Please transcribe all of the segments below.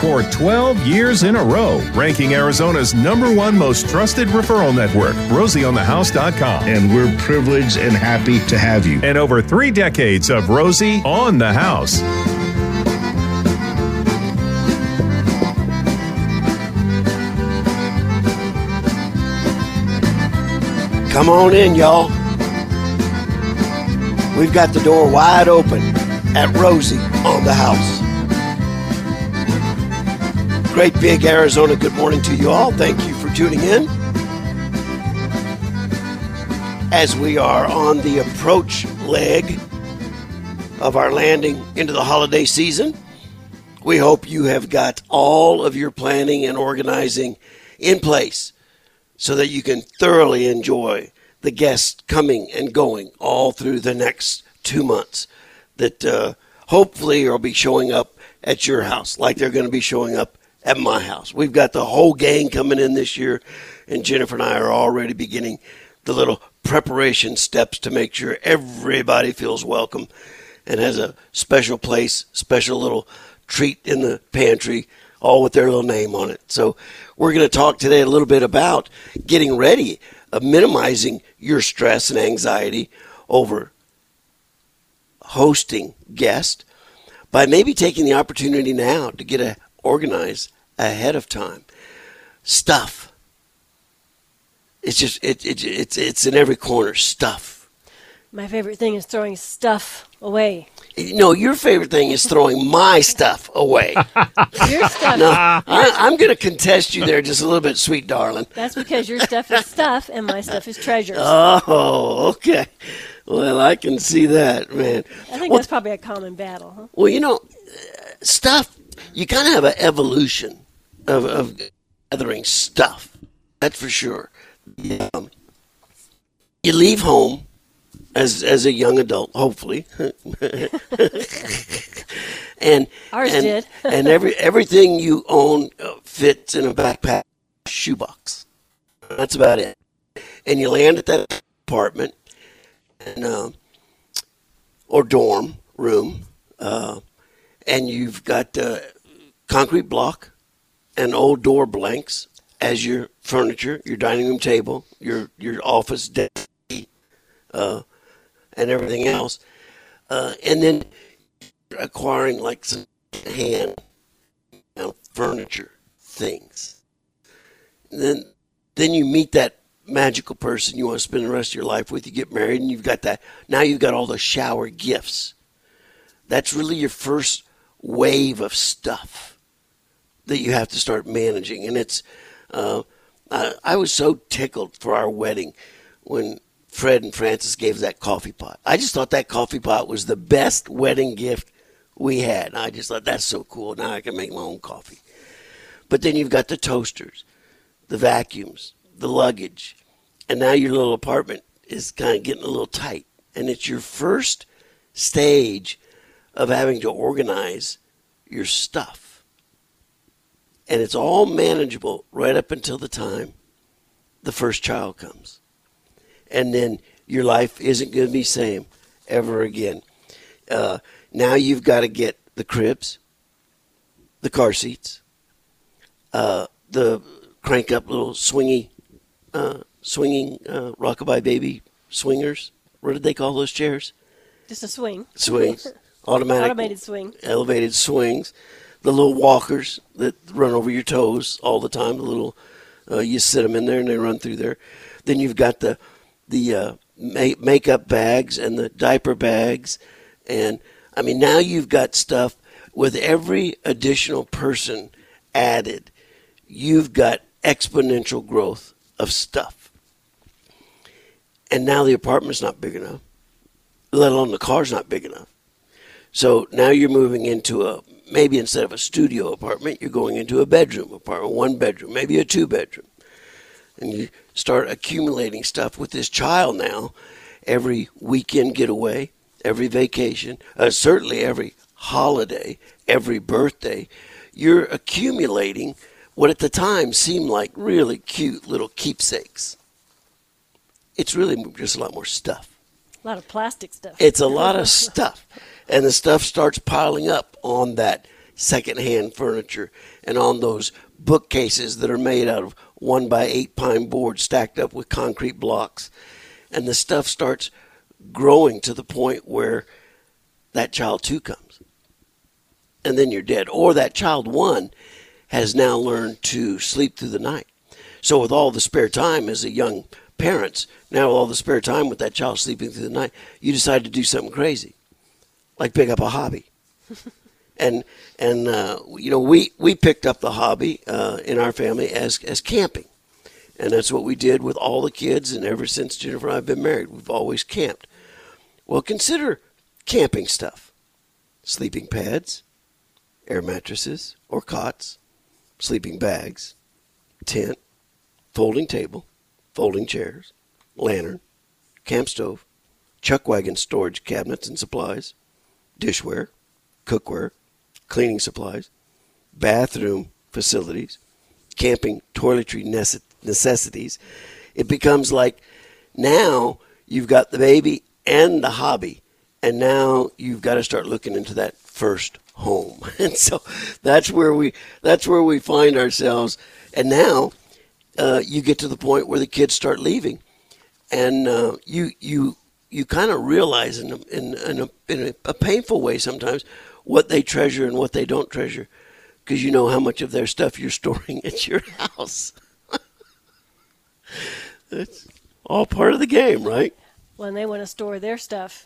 for 12 years in a row, ranking Arizona's number one most trusted referral network, rosieonthehouse.com. And we're privileged and happy to have you. And over three decades of Rosie on the House. Come on in, y'all. We've got the door wide open at Rosie on the house. Great big Arizona good morning to you all. Thank you for tuning in. As we are on the approach leg of our landing into the holiday season, we hope you have got all of your planning and organizing in place so that you can thoroughly enjoy the guests coming and going all through the next two months that uh, hopefully will be showing up at your house like they're going to be showing up at my house. We've got the whole gang coming in this year, and Jennifer and I are already beginning the little preparation steps to make sure everybody feels welcome and has a special place, special little treat in the pantry, all with their little name on it. So we're going to talk today a little bit about getting ready, uh, minimizing your stress and anxiety over hosting guests by maybe taking the opportunity now to get a, organized ahead of time. Stuff. It's just it, it it's it's in every corner. Stuff. My favorite thing is throwing stuff away. No, your favorite thing is throwing my stuff away. Your stuff. No, I, I'm going to contest you there just a little bit, sweet darling. That's because your stuff is stuff and my stuff is treasures. Oh, okay. Well, I can see that, man. I think well, that's probably a common battle, huh? Well, you know, uh, stuff. You kind of have an evolution of, of gathering stuff. That's for sure. Um, you leave home as as a young adult, hopefully, and Ours and, did. and every everything you own uh, fits in a backpack shoebox. That's about it. And you land at that apartment, and uh, or dorm room, uh, and you've got uh, concrete block and old door blanks as your furniture, your dining room table, your your office desk, uh, and everything else, uh, and then acquiring like some hand you know, furniture things. And then then you meet that magical person you want to spend the rest of your life with. You get married, and you've got that. Now you've got all the shower gifts. That's really your first wave of stuff that you have to start managing, and it's. Uh, I, I was so tickled for our wedding when Fred and Francis gave that coffee pot. I just thought that coffee pot was the best wedding gift we had. And I just thought that's so cool. Now I can make my own coffee. But then you've got the toasters, the vacuums, the luggage, and now your little apartment is kind of getting a little tight. And it's your first stage of having to organize your stuff. And it's all manageable right up until the time the first child comes. And then your life isn't going to be the same ever again. Uh, now you've got to get the cribs, the car seats, uh, the crank up little swingy, uh, swinging uh, rockabye baby swingers. What did they call those chairs? Just a swing. Swings, automatic, Automated swing. elevated swings, the little walkers that run over your toes all the time. The little uh, you sit them in there and they run through there. Then you've got the the uh, ma- makeup bags and the diaper bags, and I mean now you've got stuff with every additional person added. You've got exponential growth of stuff, and now the apartment's not big enough. Let alone the car's not big enough. So now you're moving into a maybe instead of a studio apartment, you're going into a bedroom apartment, one bedroom, maybe a two bedroom. And you start accumulating stuff with this child now. Every weekend getaway, every vacation, uh, certainly every holiday, every birthday, you're accumulating what at the time seemed like really cute little keepsakes. It's really just a lot more stuff. A lot of plastic stuff. It's a lot of stuff. And the stuff starts piling up on that secondhand furniture and on those bookcases that are made out of one by eight pine boards stacked up with concrete blocks. And the stuff starts growing to the point where that child two comes. And then you're dead. Or that child one has now learned to sleep through the night. So with all the spare time as a young parents, now with all the spare time with that child sleeping through the night, you decide to do something crazy, like pick up a hobby. and and uh, you know we we picked up the hobby uh, in our family as as camping, and that's what we did with all the kids. And ever since Jennifer and I have been married, we've always camped. Well, consider camping stuff: sleeping pads, air mattresses or cots, sleeping bags, tent, folding table, folding chairs, lantern, camp stove, chuck wagon storage cabinets and supplies, dishware, cookware, cleaning supplies, bathroom facilities, camping toiletry necessities. It becomes like now you've got the baby and the hobby, and now you've got to start looking into that first home. And so that's where we that's where we find ourselves. And now uh, you get to the point where the kids start leaving, and uh, you you you kind of realize in in, in, a, in a painful way sometimes what they treasure and what they don't treasure because you know how much of their stuff you're storing at your house. it's all part of the game, right? Well, and they want to store their stuff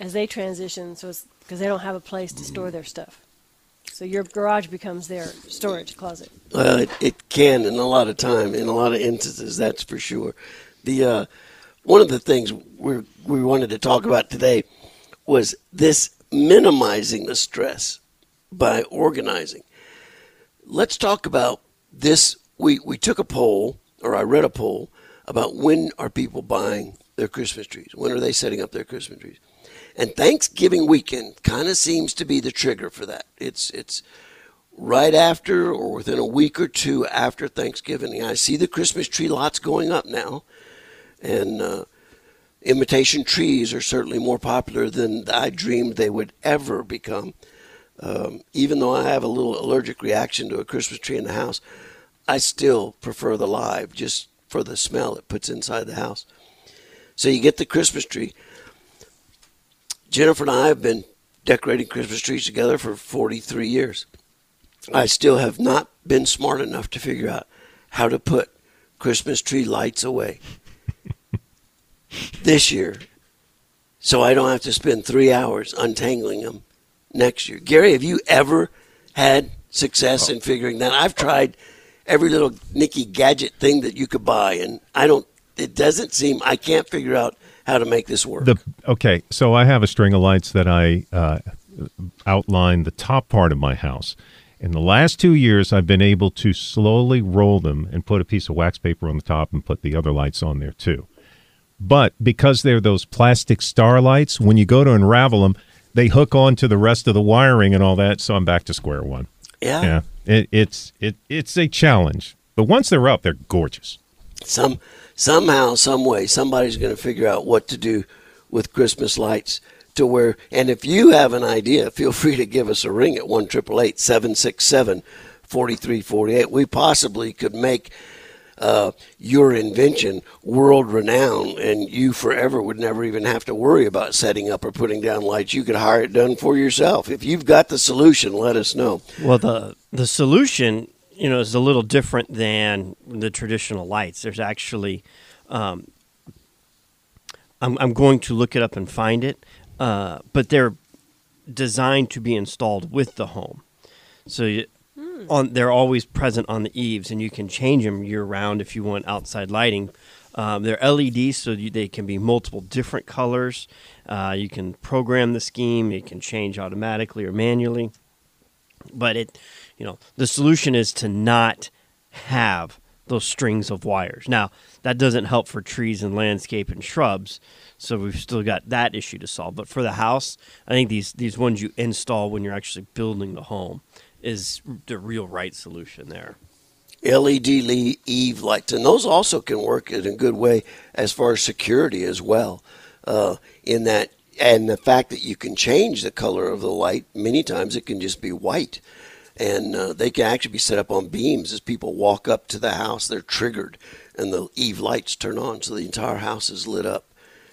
as they transition, so it's because they don't have a place to store their stuff. So your garage becomes their storage closet. Well, it, it can in a lot of time, in a lot of instances, that's for sure. The uh, one of the things we we wanted to talk about today was this minimizing the stress by organizing. Let's talk about this. We, we took a poll, or I read a poll, about when are people buying their Christmas trees? When are they setting up their Christmas trees? And Thanksgiving weekend kind of seems to be the trigger for that. It's it's right after or within a week or two after Thanksgiving. I see the Christmas tree lots going up now, and uh, imitation trees are certainly more popular than I dreamed they would ever become. Um, even though I have a little allergic reaction to a Christmas tree in the house, I still prefer the live just for the smell it puts inside the house. So you get the Christmas tree. Jennifer and I have been decorating Christmas trees together for 43 years. I still have not been smart enough to figure out how to put Christmas tree lights away this year so I don't have to spend three hours untangling them next year. Gary, have you ever had success in figuring that? I've tried every little nicky gadget thing that you could buy, and I don't. It doesn't seem I can't figure out how to make this work. The, okay, so I have a string of lights that I uh, outline the top part of my house. In the last two years, I've been able to slowly roll them and put a piece of wax paper on the top and put the other lights on there too. But because they're those plastic starlights, when you go to unravel them, they hook onto the rest of the wiring and all that. So I'm back to square one. Yeah, yeah. It, it's it it's a challenge, but once they're up, they're gorgeous. Some somehow, some way, somebody's going to figure out what to do with Christmas lights to where. And if you have an idea, feel free to give us a ring at one triple eight seven six seven forty three forty eight. We possibly could make uh, your invention world renowned, and you forever would never even have to worry about setting up or putting down lights. You could hire it done for yourself. If you've got the solution, let us know. Well, the the solution, you know, is a little different than the traditional lights. There's actually, um, I'm I'm going to look it up and find it, uh, but they're designed to be installed with the home. So you, on they're always present on the eaves, and you can change them year round if you want outside lighting. Um, they're LEDs, so you, they can be multiple different colors. Uh, you can program the scheme; it can change automatically or manually. But it, you know, the solution is to not have those strings of wires. Now, that doesn't help for trees and landscape and shrubs, so we've still got that issue to solve. But for the house, I think these these ones you install when you're actually building the home is the real right solution there. LED eave lights, and those also can work in a good way as far as security as well. Uh, in that and the fact that you can change the color of the light, many times it can just be white. And uh, they can actually be set up on beams as people walk up to the house. They're triggered, and the eave lights turn on, so the entire house is lit up.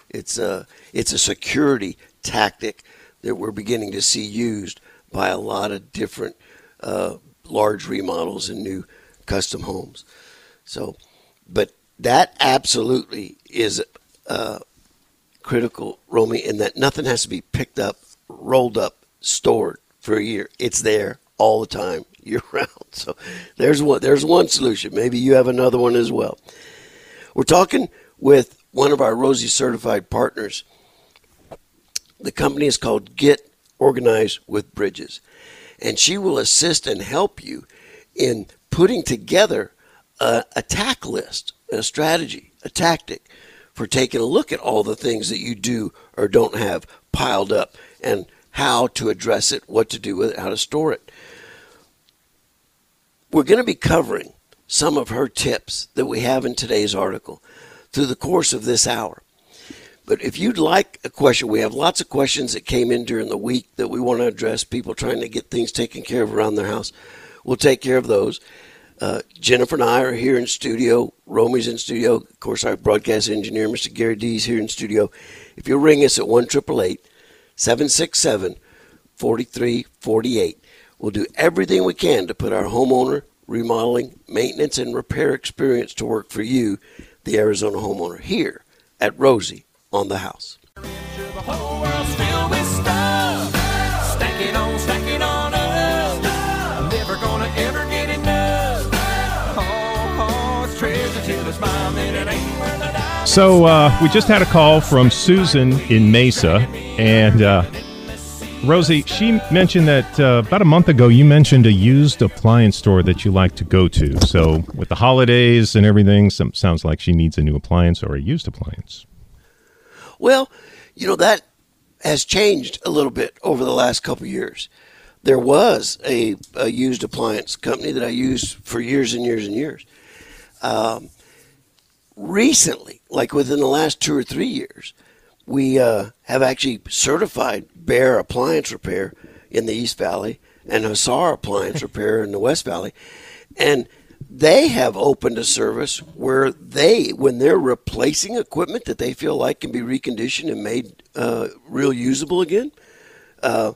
It's a it's a security tactic that we're beginning to see used by a lot of different uh, large remodels and new custom homes. So, but that absolutely is uh, critical, Romy, in that nothing has to be picked up, rolled up, stored for a year. It's there all the time, year round. So there's one. There's one solution. Maybe you have another one as well. We're talking with one of our Rosie certified partners. The company is called Get Organized with Bridges, and she will assist and help you in putting together a attack list, a strategy, a tactic for taking a look at all the things that you do or don't have piled up and how to address it, what to do with it, how to store it. We're going to be covering some of her tips that we have in today's article through the course of this hour. But if you'd like a question, we have lots of questions that came in during the week that we want to address, people trying to get things taken care of around their house. We'll take care of those. Uh, Jennifer and I are here in studio. Romy's in studio. Of course, our broadcast engineer, Mr. Gary D, is here in studio. If you'll ring us at 1 767 4348, we'll do everything we can to put our homeowner, remodeling, maintenance, and repair experience to work for you, the Arizona homeowner, here at Rosie on the House. So uh, we just had a call from Susan in Mesa, and uh, Rosie, she mentioned that uh, about a month ago you mentioned a used appliance store that you like to go to. So with the holidays and everything, some, sounds like she needs a new appliance or a used appliance. Well, you know that has changed a little bit over the last couple of years. There was a, a used appliance company that I used for years and years and years. Um, recently, like within the last two or three years, we uh, have actually certified Bear Appliance Repair in the East Valley and Hussar Appliance Repair in the West Valley, and they have opened a service where they, when they're replacing equipment that they feel like can be reconditioned and made uh, real usable again, uh,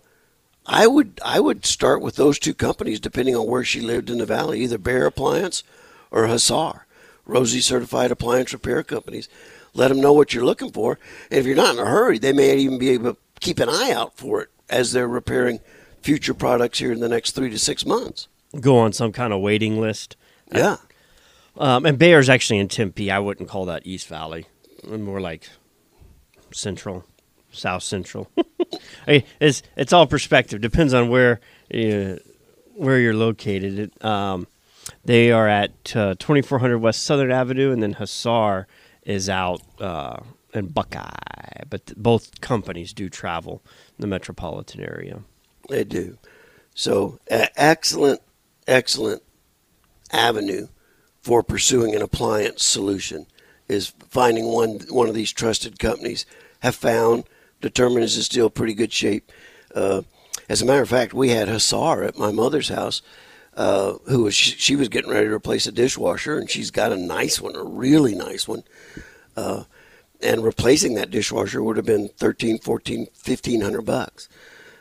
I would I would start with those two companies depending on where she lived in the valley, either Bear Appliance or Hussar. Rosie certified appliance repair companies. Let them know what you're looking for. And if you're not in a hurry, they may even be able to keep an eye out for it as they're repairing future products here in the next three to six months. Go on some kind of waiting list. Yeah. Um, and Behr's actually in Tempe. I wouldn't call that East Valley. More like Central, South Central. it's it's all perspective. Depends on where you, where you're located. It, um, they are at uh, 2400 West Southern Avenue, and then Hussar is out uh, in Buckeye. But th- both companies do travel the metropolitan area. They do. So, uh, excellent, excellent avenue for pursuing an appliance solution is finding one one of these trusted companies. Have found, determined is still pretty good shape. Uh, as a matter of fact, we had Hussar at my mother's house uh, who was she was getting ready to replace a dishwasher, and she's got a nice one, a really nice one. Uh, and replacing that dishwasher would have been 13, 14, 1500 bucks.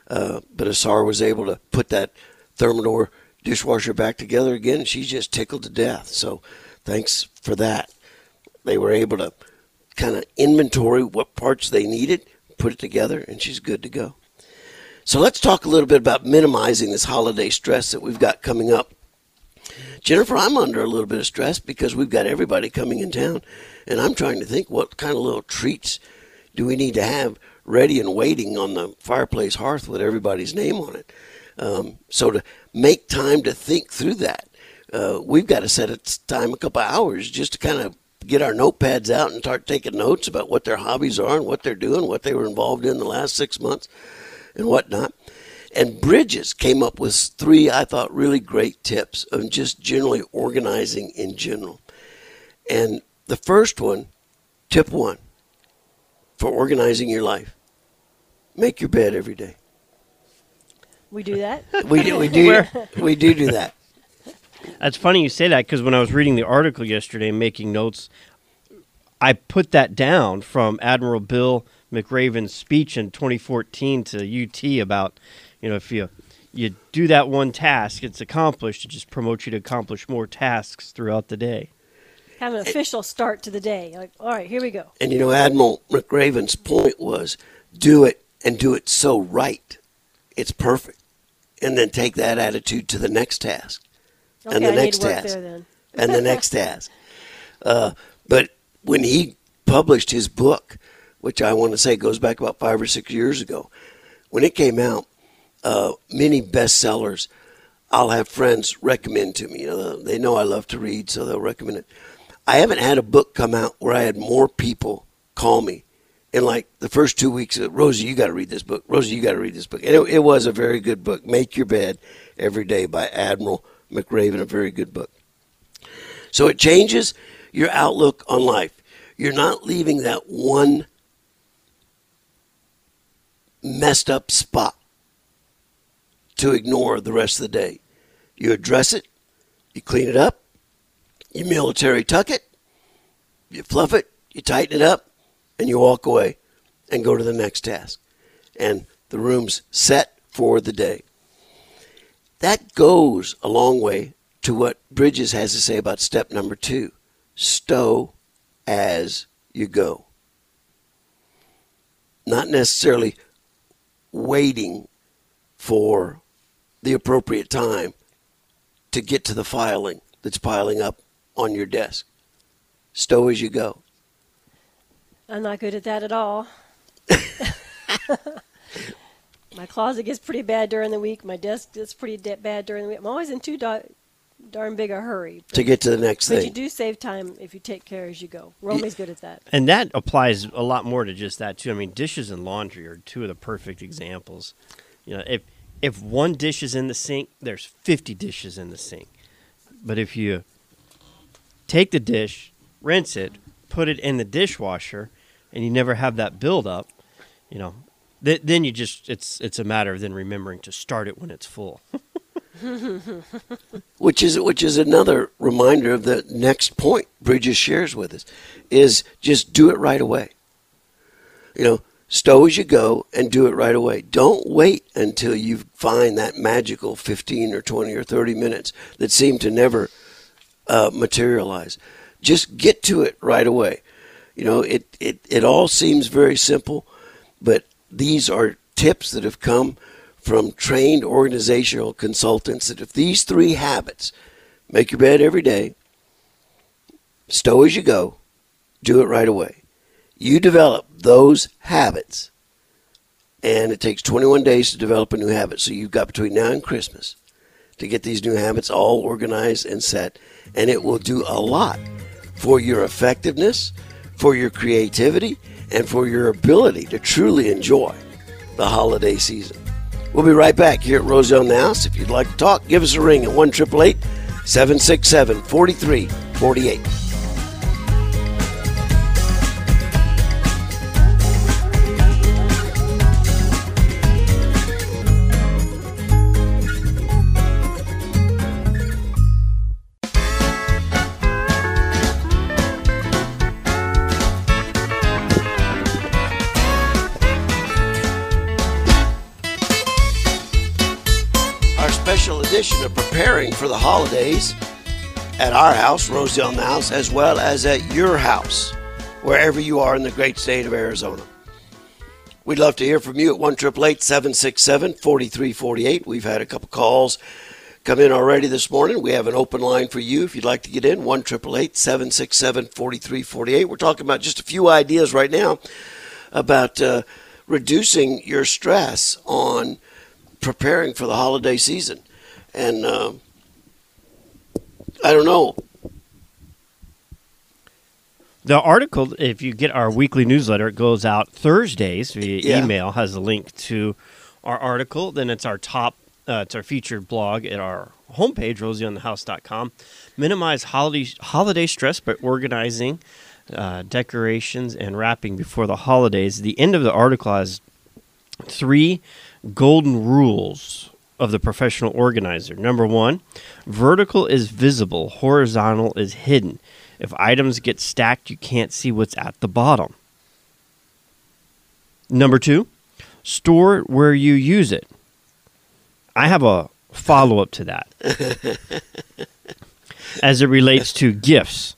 Uh, but Hussar was able to put that Thermador dishwasher back together again, and she's just tickled to death. So thanks for that. They were able to kind of inventory what parts they needed, put it together, and she's good to go. So let's talk a little bit about minimizing this holiday stress that we've got coming up. Jennifer, I'm under a little bit of stress because we've got everybody coming in town, and I'm trying to think what kind of little treats do we need to have ready and waiting on the fireplace hearth with everybody's name on it. Um, so to make time to think through that, uh, we've got to set a time a couple hours just to kind of get our notepads out and start taking notes about what their hobbies are and what they're doing, what they were involved in the last six months and whatnot. And Bridges came up with three, I thought, really great tips of just generally organizing in general. And the first one, tip one, for organizing your life Make your bed every day. We do that. We do, we do, we do do that. That's funny you say that because when I was reading the article yesterday and making notes, I put that down from Admiral Bill McRaven's speech in 2014 to UT about, you know, if you you do that one task, it's accomplished. It just promotes you to accomplish more tasks throughout the day. Have an official start to the day. Like, all right, here we go. And you know, Admiral McRaven's point was do it and do it so right. It's perfect. And then take that attitude to the next task. Okay, and the I next task. there and the next task. Uh, but when he published his book, which I want to say goes back about five or six years ago, when it came out, uh, many bestsellers I'll have friends recommend to me. You know, they know I love to read, so they'll recommend it. I haven't had a book come out where I had more people call me in like the first two weeks. Of, Rosie, you got to read this book. Rosie, you got to read this book. It, it was a very good book. Make Your Bed Every Day by Admiral McRaven, a very good book. So it changes your outlook on life. You're not leaving that one messed up spot to ignore the rest of the day. You address it, you clean it up, you military tuck it, you fluff it, you tighten it up, and you walk away and go to the next task. And the room's set for the day. That goes a long way to what Bridges has to say about step number two stow as you go. Not necessarily waiting for the appropriate time to get to the filing that's piling up on your desk. Stow as you go. I'm not good at that at all. my closet gets pretty bad during the week. My desk gets pretty de- bad during the week. I'm always in too da- darn big a hurry. But, to get to the next but thing. you do save time if you take care as you go. Romy's good at that. And that applies a lot more to just that too. I mean, dishes and laundry are two of the perfect examples. You know, if if one dish is in the sink, there's 50 dishes in the sink. But if you take the dish, rinse it, put it in the dishwasher, and you never have that buildup, you know, th- then you just it's it's a matter of then remembering to start it when it's full. which is which is another reminder of the next point Bridges shares with us is just do it right away. You know, stow as you go and do it right away. Don't wait until you find that magical 15 or 20 or 30 minutes that seem to never uh, materialize. Just get to it right away. You know, it, it, it all seems very simple, but these are tips that have come from trained organizational consultants that if these three habits make your bed every day, stow as you go, do it right away. You develop those habits, and it takes 21 days to develop a new habit. So you've got between now and Christmas to get these new habits all organized and set, and it will do a lot for your effectiveness, for your creativity, and for your ability to truly enjoy the holiday season. We'll be right back here at Roselle House. If you'd like to talk, give us a ring at 1 767 4348. For the holidays at our house, Rosedale House, as well as at your house, wherever you are in the great state of Arizona. We'd love to hear from you at 1 767 4348. We've had a couple calls come in already this morning. We have an open line for you if you'd like to get in 1 767 4348. We're talking about just a few ideas right now about uh, reducing your stress on preparing for the holiday season. And uh, I don't know. The article, if you get our weekly newsletter, it goes out Thursdays via Yeah. email. Has a link to our article. Then it's our top, uh, it's our featured blog at our homepage, rosieonthehouse.com. Minimize holiday holiday stress by organizing uh, decorations and wrapping before the holidays. The end of the article has Three golden rules of the professional organizer. Number one, vertical is visible, horizontal is hidden. If items get stacked, you can't see what's at the bottom. Number two, store it where you use it. I have a follow up to that as it relates to gifts.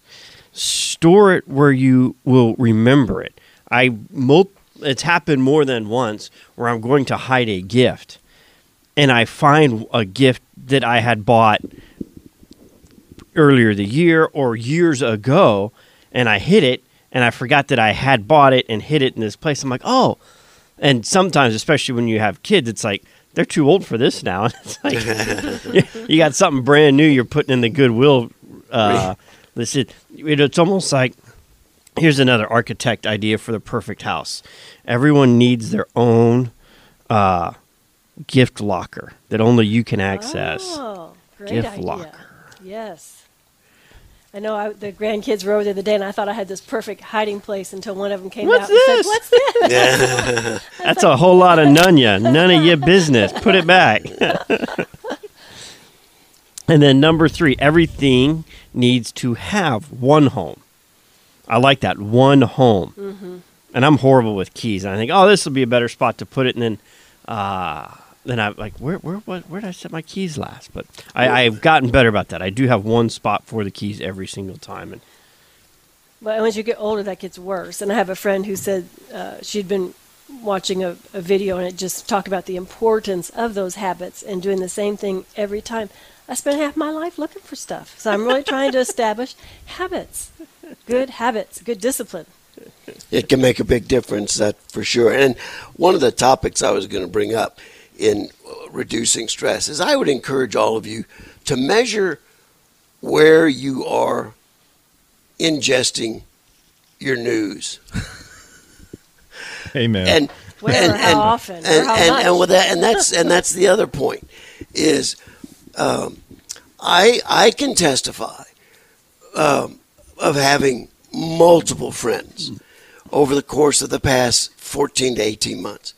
Store it where you will remember it. I mul- it's happened more than once where I'm going to hide a gift and I find a gift that I had bought earlier the year or years ago and I hit it and I forgot that I had bought it and hid it in this place. I'm like, "Oh." And sometimes especially when you have kids, it's like they're too old for this now. And it's like you got something brand new you're putting in the goodwill uh this is it's almost like here's another architect idea for the perfect house. Everyone needs their own uh, gift locker that only you can access. Oh, great Gift idea. locker. Yes. I know I, the grandkids were over the other day, and I thought I had this perfect hiding place until one of them came What's out and this? said, "What's this?" That's a whole lot of nunya. None of your business. Put it back. and then number three, everything needs to have one home. I like that one home. And I'm horrible with keys. And I think, oh, this will be a better spot to put it. And then, uh, then I'm like, where, where, what, where did I set my keys last? But I, I've gotten better about that. I do have one spot for the keys every single time. And But once you get older, that gets worse. And I have a friend who said uh, she'd been watching a, a video and it just talked about the importance of those habits and doing the same thing every time. I spent half my life looking for stuff. So I'm really trying to establish habits, good habits, good discipline. It can make a big difference, that for sure. And one of the topics I was going to bring up in uh, reducing stress is I would encourage all of you to measure where you are ingesting your news. Amen. and Where and, or how often and, how and, much. and with that and that's and that's the other point is um, I I can testify um, of having multiple friends over the course of the past 14 to 18 months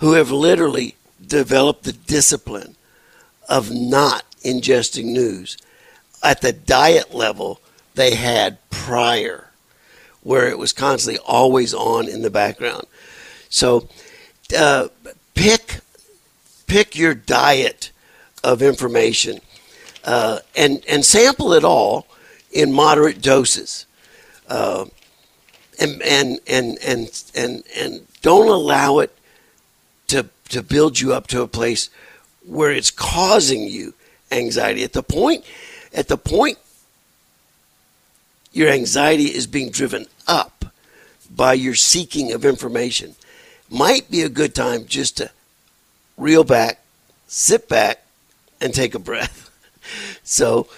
who have literally developed the discipline of not ingesting news at the diet level they had prior where it was constantly always on in the background. So uh, pick pick your diet of information uh, and and sample it all in moderate doses. Uh, and, and and and and and don't allow it to build you up to a place where it's causing you anxiety. At the point at the point your anxiety is being driven up by your seeking of information might be a good time just to reel back, sit back, and take a breath. So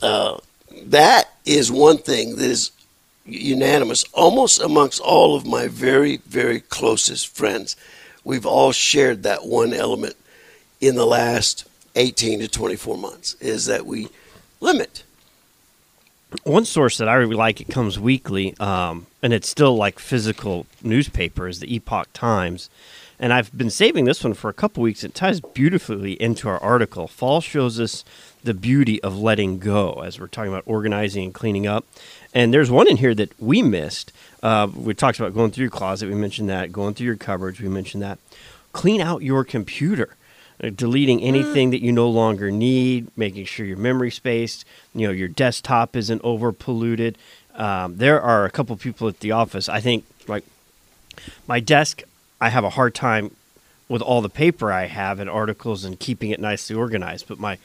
uh, that is one thing that is unanimous almost amongst all of my very, very closest friends. We've all shared that one element in the last 18 to 24 months is that we limit. one source that I really like, it comes weekly, um, and it's still like physical newspaper, is the Epoch Times. And I've been saving this one for a couple weeks. It ties beautifully into our article. Fall shows us the beauty of letting go as we're talking about organizing and cleaning up. And there's one in here that we missed. Uh, we talked about going through your closet. We mentioned that. Going through your cupboards. We mentioned that. Clean out your computer uh, deleting anything that you no longer need, making sure your memory space, you know, your desktop isn't over polluted. Um, there are a couple people at the office. I think like my desk, I have a hard time with all the paper I have and articles and keeping it nicely organized. But my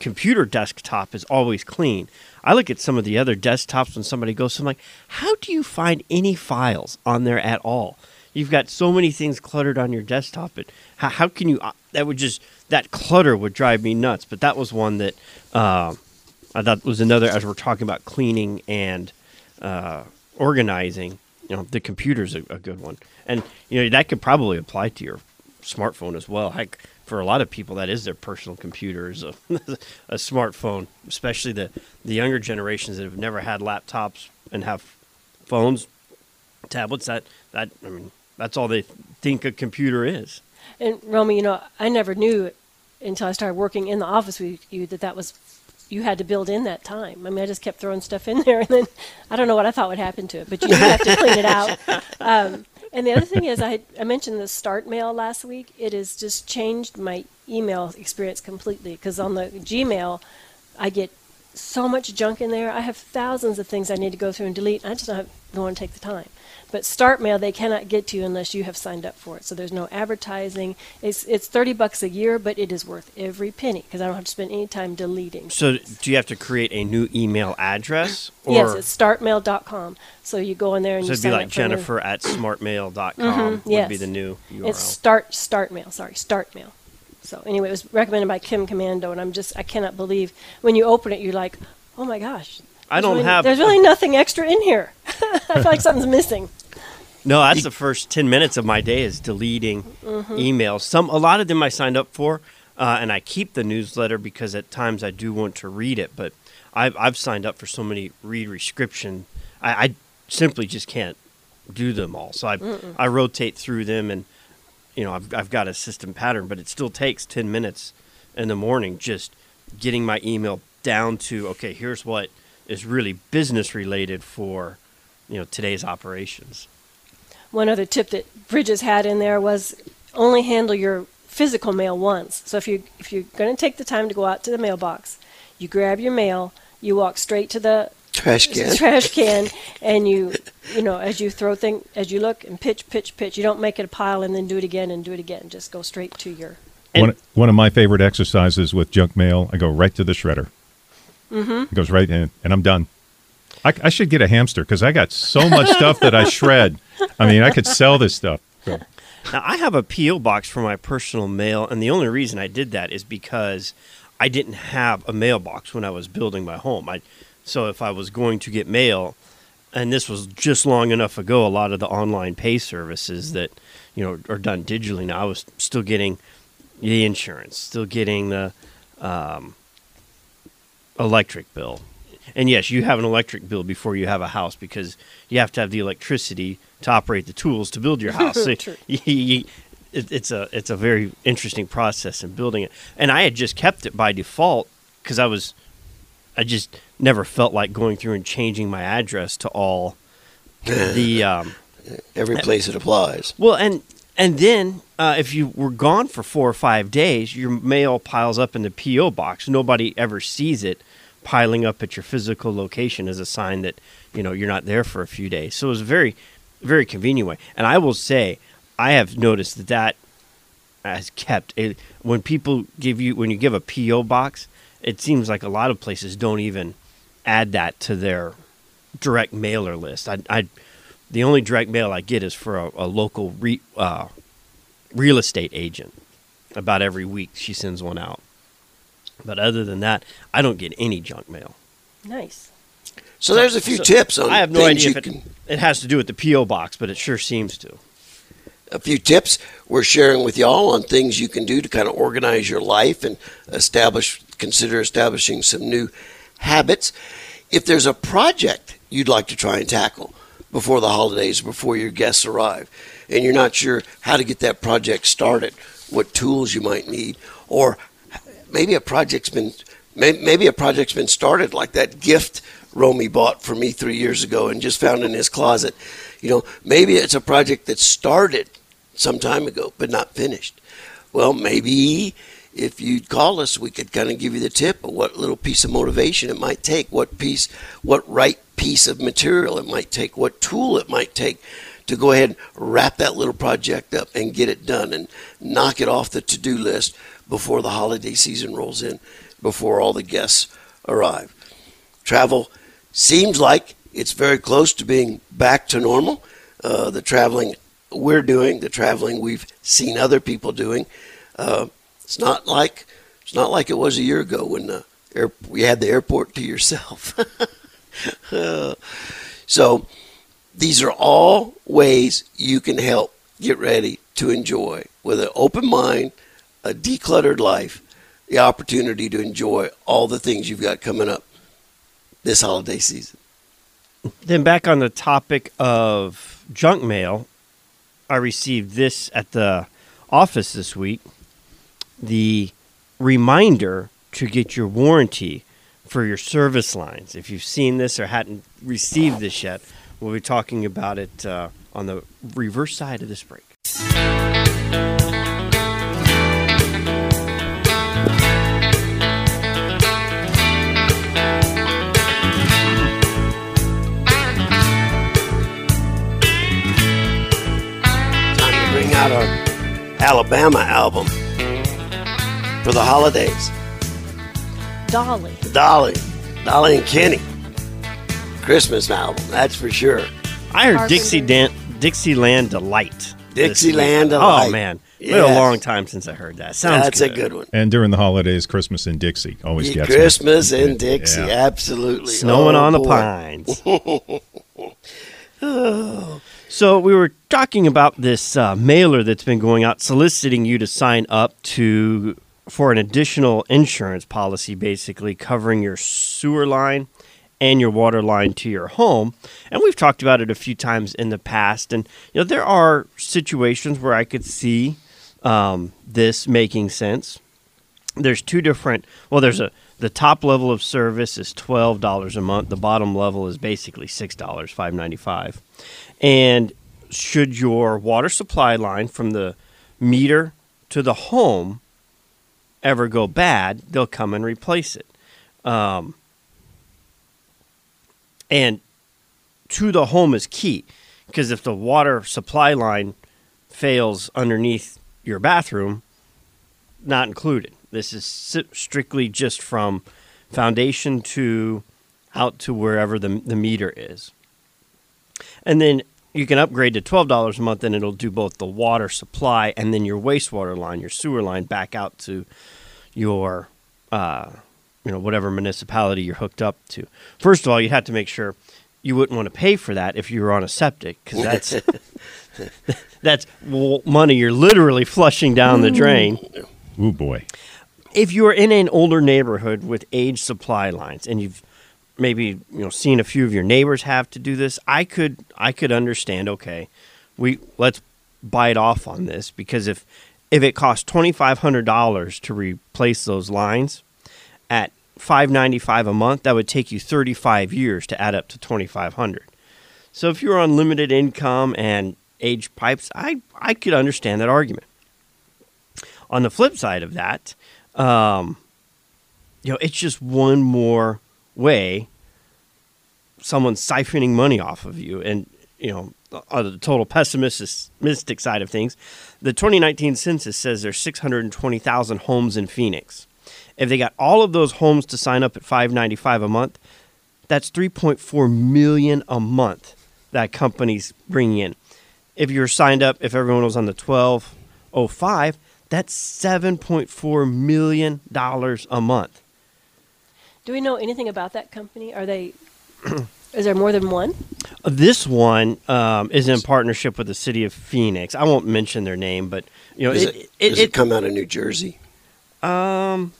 computer desktop is always clean. I look at some of the other desktops when somebody goes, I'm like, how do you find any files on there at all? You've got so many things cluttered on your desktop. But how, how can you? uh, That would just that clutter would drive me nuts. But that was one that uh, I thought was another as we're talking about cleaning and uh, organizing. You know, the computer's a, a good one, and you know that could probably apply to your smartphone as well. Heck, for a lot of people, that is their personal computer is a, a smartphone, especially the the younger generations that have never had laptops and have phones, tablets. That that I mean, That's all they think a computer is. And Romy, you know, I never knew until I started working in the office with you that that was you had to build in that time. I mean, I just kept throwing stuff in there, and then I don't know what I thought would happen to it, but you have to clean it out. Um, and the other thing is, I, I mentioned the Start Mail last week. It has just changed my email experience completely because on the Gmail, I get so much junk in there. I have thousands of things I need to go through and delete. I just don't, don't want to take the time. But Start Mail they cannot get to you unless you have signed up for it. So there's no advertising. It's it's 30 bucks a year, but it is worth every penny because I don't have to spend any time deleting. So do you have to create a new email address? Or yes, it's startmail.com. So you go in there and so you it'd be like up for new- Jennifer at smartmail.com Mhm, would yes. be the new URL. It's start start mail. Sorry, start mail. So anyway, it was recommended by Kim Komando, and I'm just I cannot believe when you open it, you're like, oh my gosh. I don't really- have- There's really nothing extra in here. I feel like something's missing. No, that's the first ten minutes of my day is deleting Mm-hmm. emails. Some a lot of them I signed up for, uh, and I keep the newsletter because at times I do want to read it. But I've I've signed up for so many read restriction. I, I simply just can't do them all. So I I rotate through them, and you know I've I've got a system pattern, but it still takes ten minutes in the morning just getting my email down to okay. Here's what is really business related for you know today's operations. One other tip that Bridges had in there was only handle your physical mail once. So if you if you're going to take the time to go out to the mailbox, you grab your mail, you walk straight to the Trash can. trash can, and you you know as you throw thing as you look and pitch pitch pitch. You don't make it a pile and then do it again and do it again. Just go straight to your. One, one of my favorite exercises with junk mail, I go right to the shredder. Mm-hmm. It goes right in, and I'm done. I, I should get a hamster because I got so much stuff that I shred. I mean, I could sell this stuff. So, Now I have a PO box for my personal mail, and the only reason I did that is because I didn't have a mailbox when I was building my home. I so if I was going to get mail, and this was just long enough ago, a lot of the online pay services that you know are done digitally now. I was still getting the insurance, still getting the um, electric bill. And yes, you have an electric bill before you have a house because you have to have the electricity to operate the tools to build your house. So True. you- you- it, it's a it's a very interesting process in building it. And I had just kept it by default because I was I just never felt like going through and changing my address to all the um, Every place it applies. well, and and then uh, if you were gone for four or five days, your mail piles up in the PO box. Nobody ever sees it piling up at your physical location as a sign that you know you're not there for a few days. So it was a very, very convenient way. And I will say, I have noticed that that has kept it, when people give you when you give a PO box. It seems like a lot of places don't even add that to their direct mailer list. I, I the only direct mail I get is for a, a local re, uh, real estate agent. About every week, she sends one out. But other than that, I don't get any junk mail. Nice. So there's a few So, tips on I have no idea if it, can. it has to do with the PO box, but it sure seems to. a few tips we're sharing with y'all on things you can do to kind of organize your life and establish consider establishing some new habits if there's a project you'd like to try and tackle before the holidays before your guests arrive and you're not sure how to get that project started what tools you might need or maybe a project's been maybe a project's been started like that gift Romy bought for me three years ago and just found in his closet. You know, maybe it's a project that started some time ago but not finished. Well, maybe if you'd call us, we could kind of give you the tip of what little piece of motivation it might take, what piece, what right piece of material it might take, what tool it might take to go ahead and wrap that little project up and get it done and knock it off the to-do list before the holiday season rolls in, before all the guests arrive. Travel seems like it's very close to being back to normal. Uh, the traveling we're doing, the traveling we've seen other people doing, uh, it's not like it's not like it was a year ago when the air, we had the airport to yourself. Uh, so these are all ways you can help get ready to enjoy with an open mind, a decluttered life, the opportunity to enjoy all the things you've got coming up this holiday season. Then back on the topic of junk mail, I received this at the office this week the reminder to get your warranty for your service lines. If you've seen this or hadn't received this yet, we'll be talking about it uh, on the reverse side of this break. Alabama album for the holidays. Dolly. Dolly, Dolly and Kenny. Christmas album, that's for sure. I heard Carpenter. Dixie Dan- Dixieland Delight. Dixieland. Delight. Oh man, it's been a long time since I heard that. Sounds that's good. a good one. And during the holidays, Christmas in Dixie always Yeah, gets me. Christmas in Dixie, Yeah. absolutely. Snowing Oh, on the boy. pines. Oh. So we were talking about this uh, mailer that's been going out soliciting you to sign up to for an additional insurance policy, basically covering your sewer line and your water line to your home. And we've talked about it a few times in the past. And you know there are situations where I could see um, this making sense. There's two different. Well, there's a the top level of service is twelve dollars a month. The bottom level is basically six dollars, five ninety five. And should your water supply line from the meter to the home ever go bad, they'll come and replace it. Um, and to the home is key because if the water supply line fails underneath your bathroom, not included. This is strictly just from foundation to out to wherever the, the meter is. And then you can upgrade to $12 a month and it'll do both the water supply and then your wastewater line, your sewer line back out to your uh, you know whatever municipality you're hooked up to. First of all, you'd have to make sure you wouldn't want to pay for that if you were on a septic because that's that's money you're literally flushing down the drain. Oh boy. If you're in an older neighborhood with age supply lines and you've maybe you know seen a few of your neighbors have to do this, I could I could understand. Okay, we let's bite off on this because if if it costs twenty five hundred dollars to replace those lines at five ninety five a month, that would take you thirty five years to add up to twenty five hundred. So if you're on limited income and age pipes, I I could understand that argument. On the flip side of that, um, you know, it's just one more way someone's siphoning money off of you. And, you know, on the total pessimistic side of things, the 2019 census says there's 620,000 homes in Phoenix. If they got all of those homes to sign up at 595 a month, that's 3.4 million a month that companies bring in. If you're signed up, if everyone was on the 1205, that's 7.4 million dollars a month. Do we know anything about that company? Are they? is there more than one? This one um, is in partnership with the city of Phoenix. I won't mention their name, but you know, Does it, it, it, does it, it come out of New Jersey? um,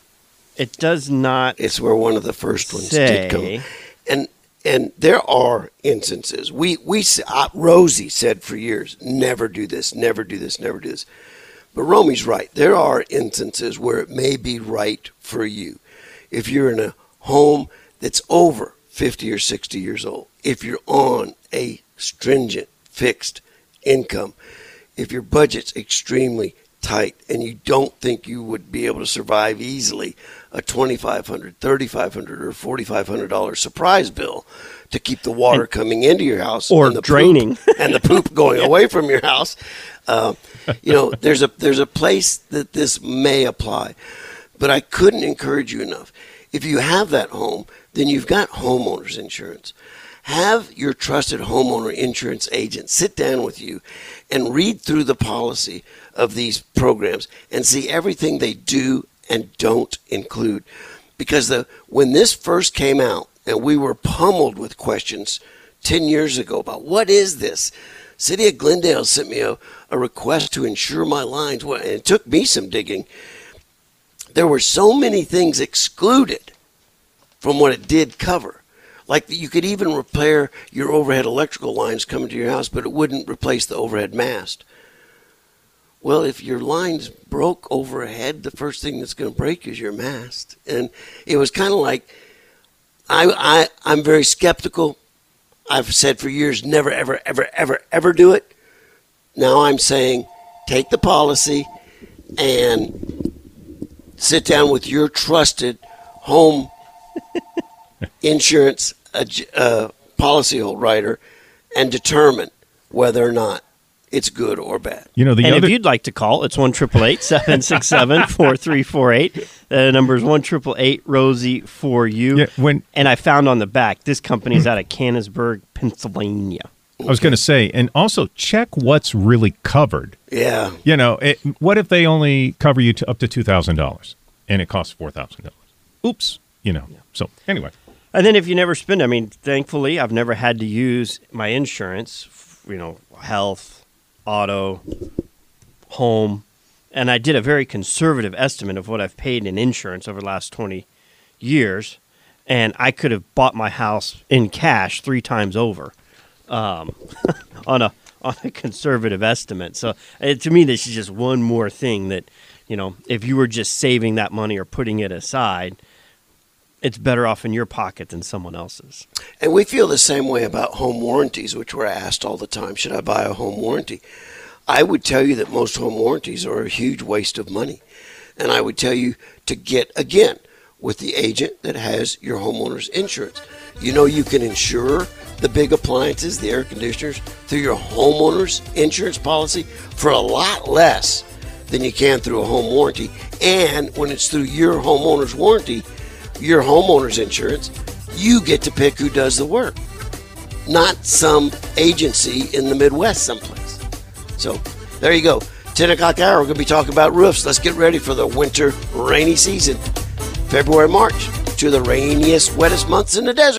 it does not It's where one of the first ones say. did come. And and there are instances. We we s- uh, Rosie said for years, never do this, never do this, never do this. But Romey's right. There are instances where it may be right for you. If you're in a home that's over 50 or 60 years old, if you're on a stringent fixed income, if your budget's extremely tight and you don't think you would be able to survive easily a $2500 $3500 or $4500 surprise bill to keep the water coming into your house Or and the draining. poop, and the poop going away from your house uh, you know there's a there's a place that this may apply but i couldn't encourage you enough if you have that home then you've got homeowners insurance have your trusted homeowner insurance agent sit down with you and read through the policy of these programs and see everything they do and don't include. Because the when this first came out and we were pummeled with questions 10 years ago about what is this? City of Glendale sent me a, a request to insure my lines. Well, it took me some digging. There were so many things excluded from what it did cover. Like you could even repair your overhead electrical lines coming to your house, but it wouldn't replace the overhead mast. Well, if your line's broke overhead, the first thing that's going to break is your mast. And it was kind of like I, I I'm very skeptical. I've said for years, never, ever, ever, ever, ever do it. Now I'm saying, take the policy and sit down with your trusted home insurance uh, uh, policy writer and determine whether or not it's good or bad. You know, the and other if you'd like to call, it's one triple eight seven six seven four three four eight. The number is one triple eight Rosie for you. Yeah, when- and I found on the back this company is out of Canonsburg, Pennsylvania. I was going to say, and also check what's really covered. Yeah. You know, it, what if they only cover you to up to two thousand dollars, and it costs four thousand dollars? Oops. You know. So anyway, And then if you never spend, I mean, thankfully, I've never had to use my insurance, you know, health, auto, home. And I did a very conservative estimate of what I've paid in insurance over the last 20 years. And I could have bought my house in cash three times over um, on a on a conservative estimate. So to me, this is just one more thing that, you know, if you were just saving that money or putting it aside, it's better off in your pocket than someone else's. And we feel the same way about home warranties, which we're asked all the time should I buy a home warranty? I would tell you that most home warranties are a huge waste of money. And I would tell you to get, again, with the agent that has your homeowner's insurance. You know, you can insure the big appliances, the air conditioners, through your homeowner's insurance policy for a lot less than you can through a home warranty. And when it's through your homeowner's warranty, your homeowner's insurance, you get to pick who does the work, not some agency in the Midwest someplace. So there you go. 10 o'clock hour, we're going to be talking about roofs. Let's get ready for the winter rainy season. February, March, to the rainiest, wettest months in the desert.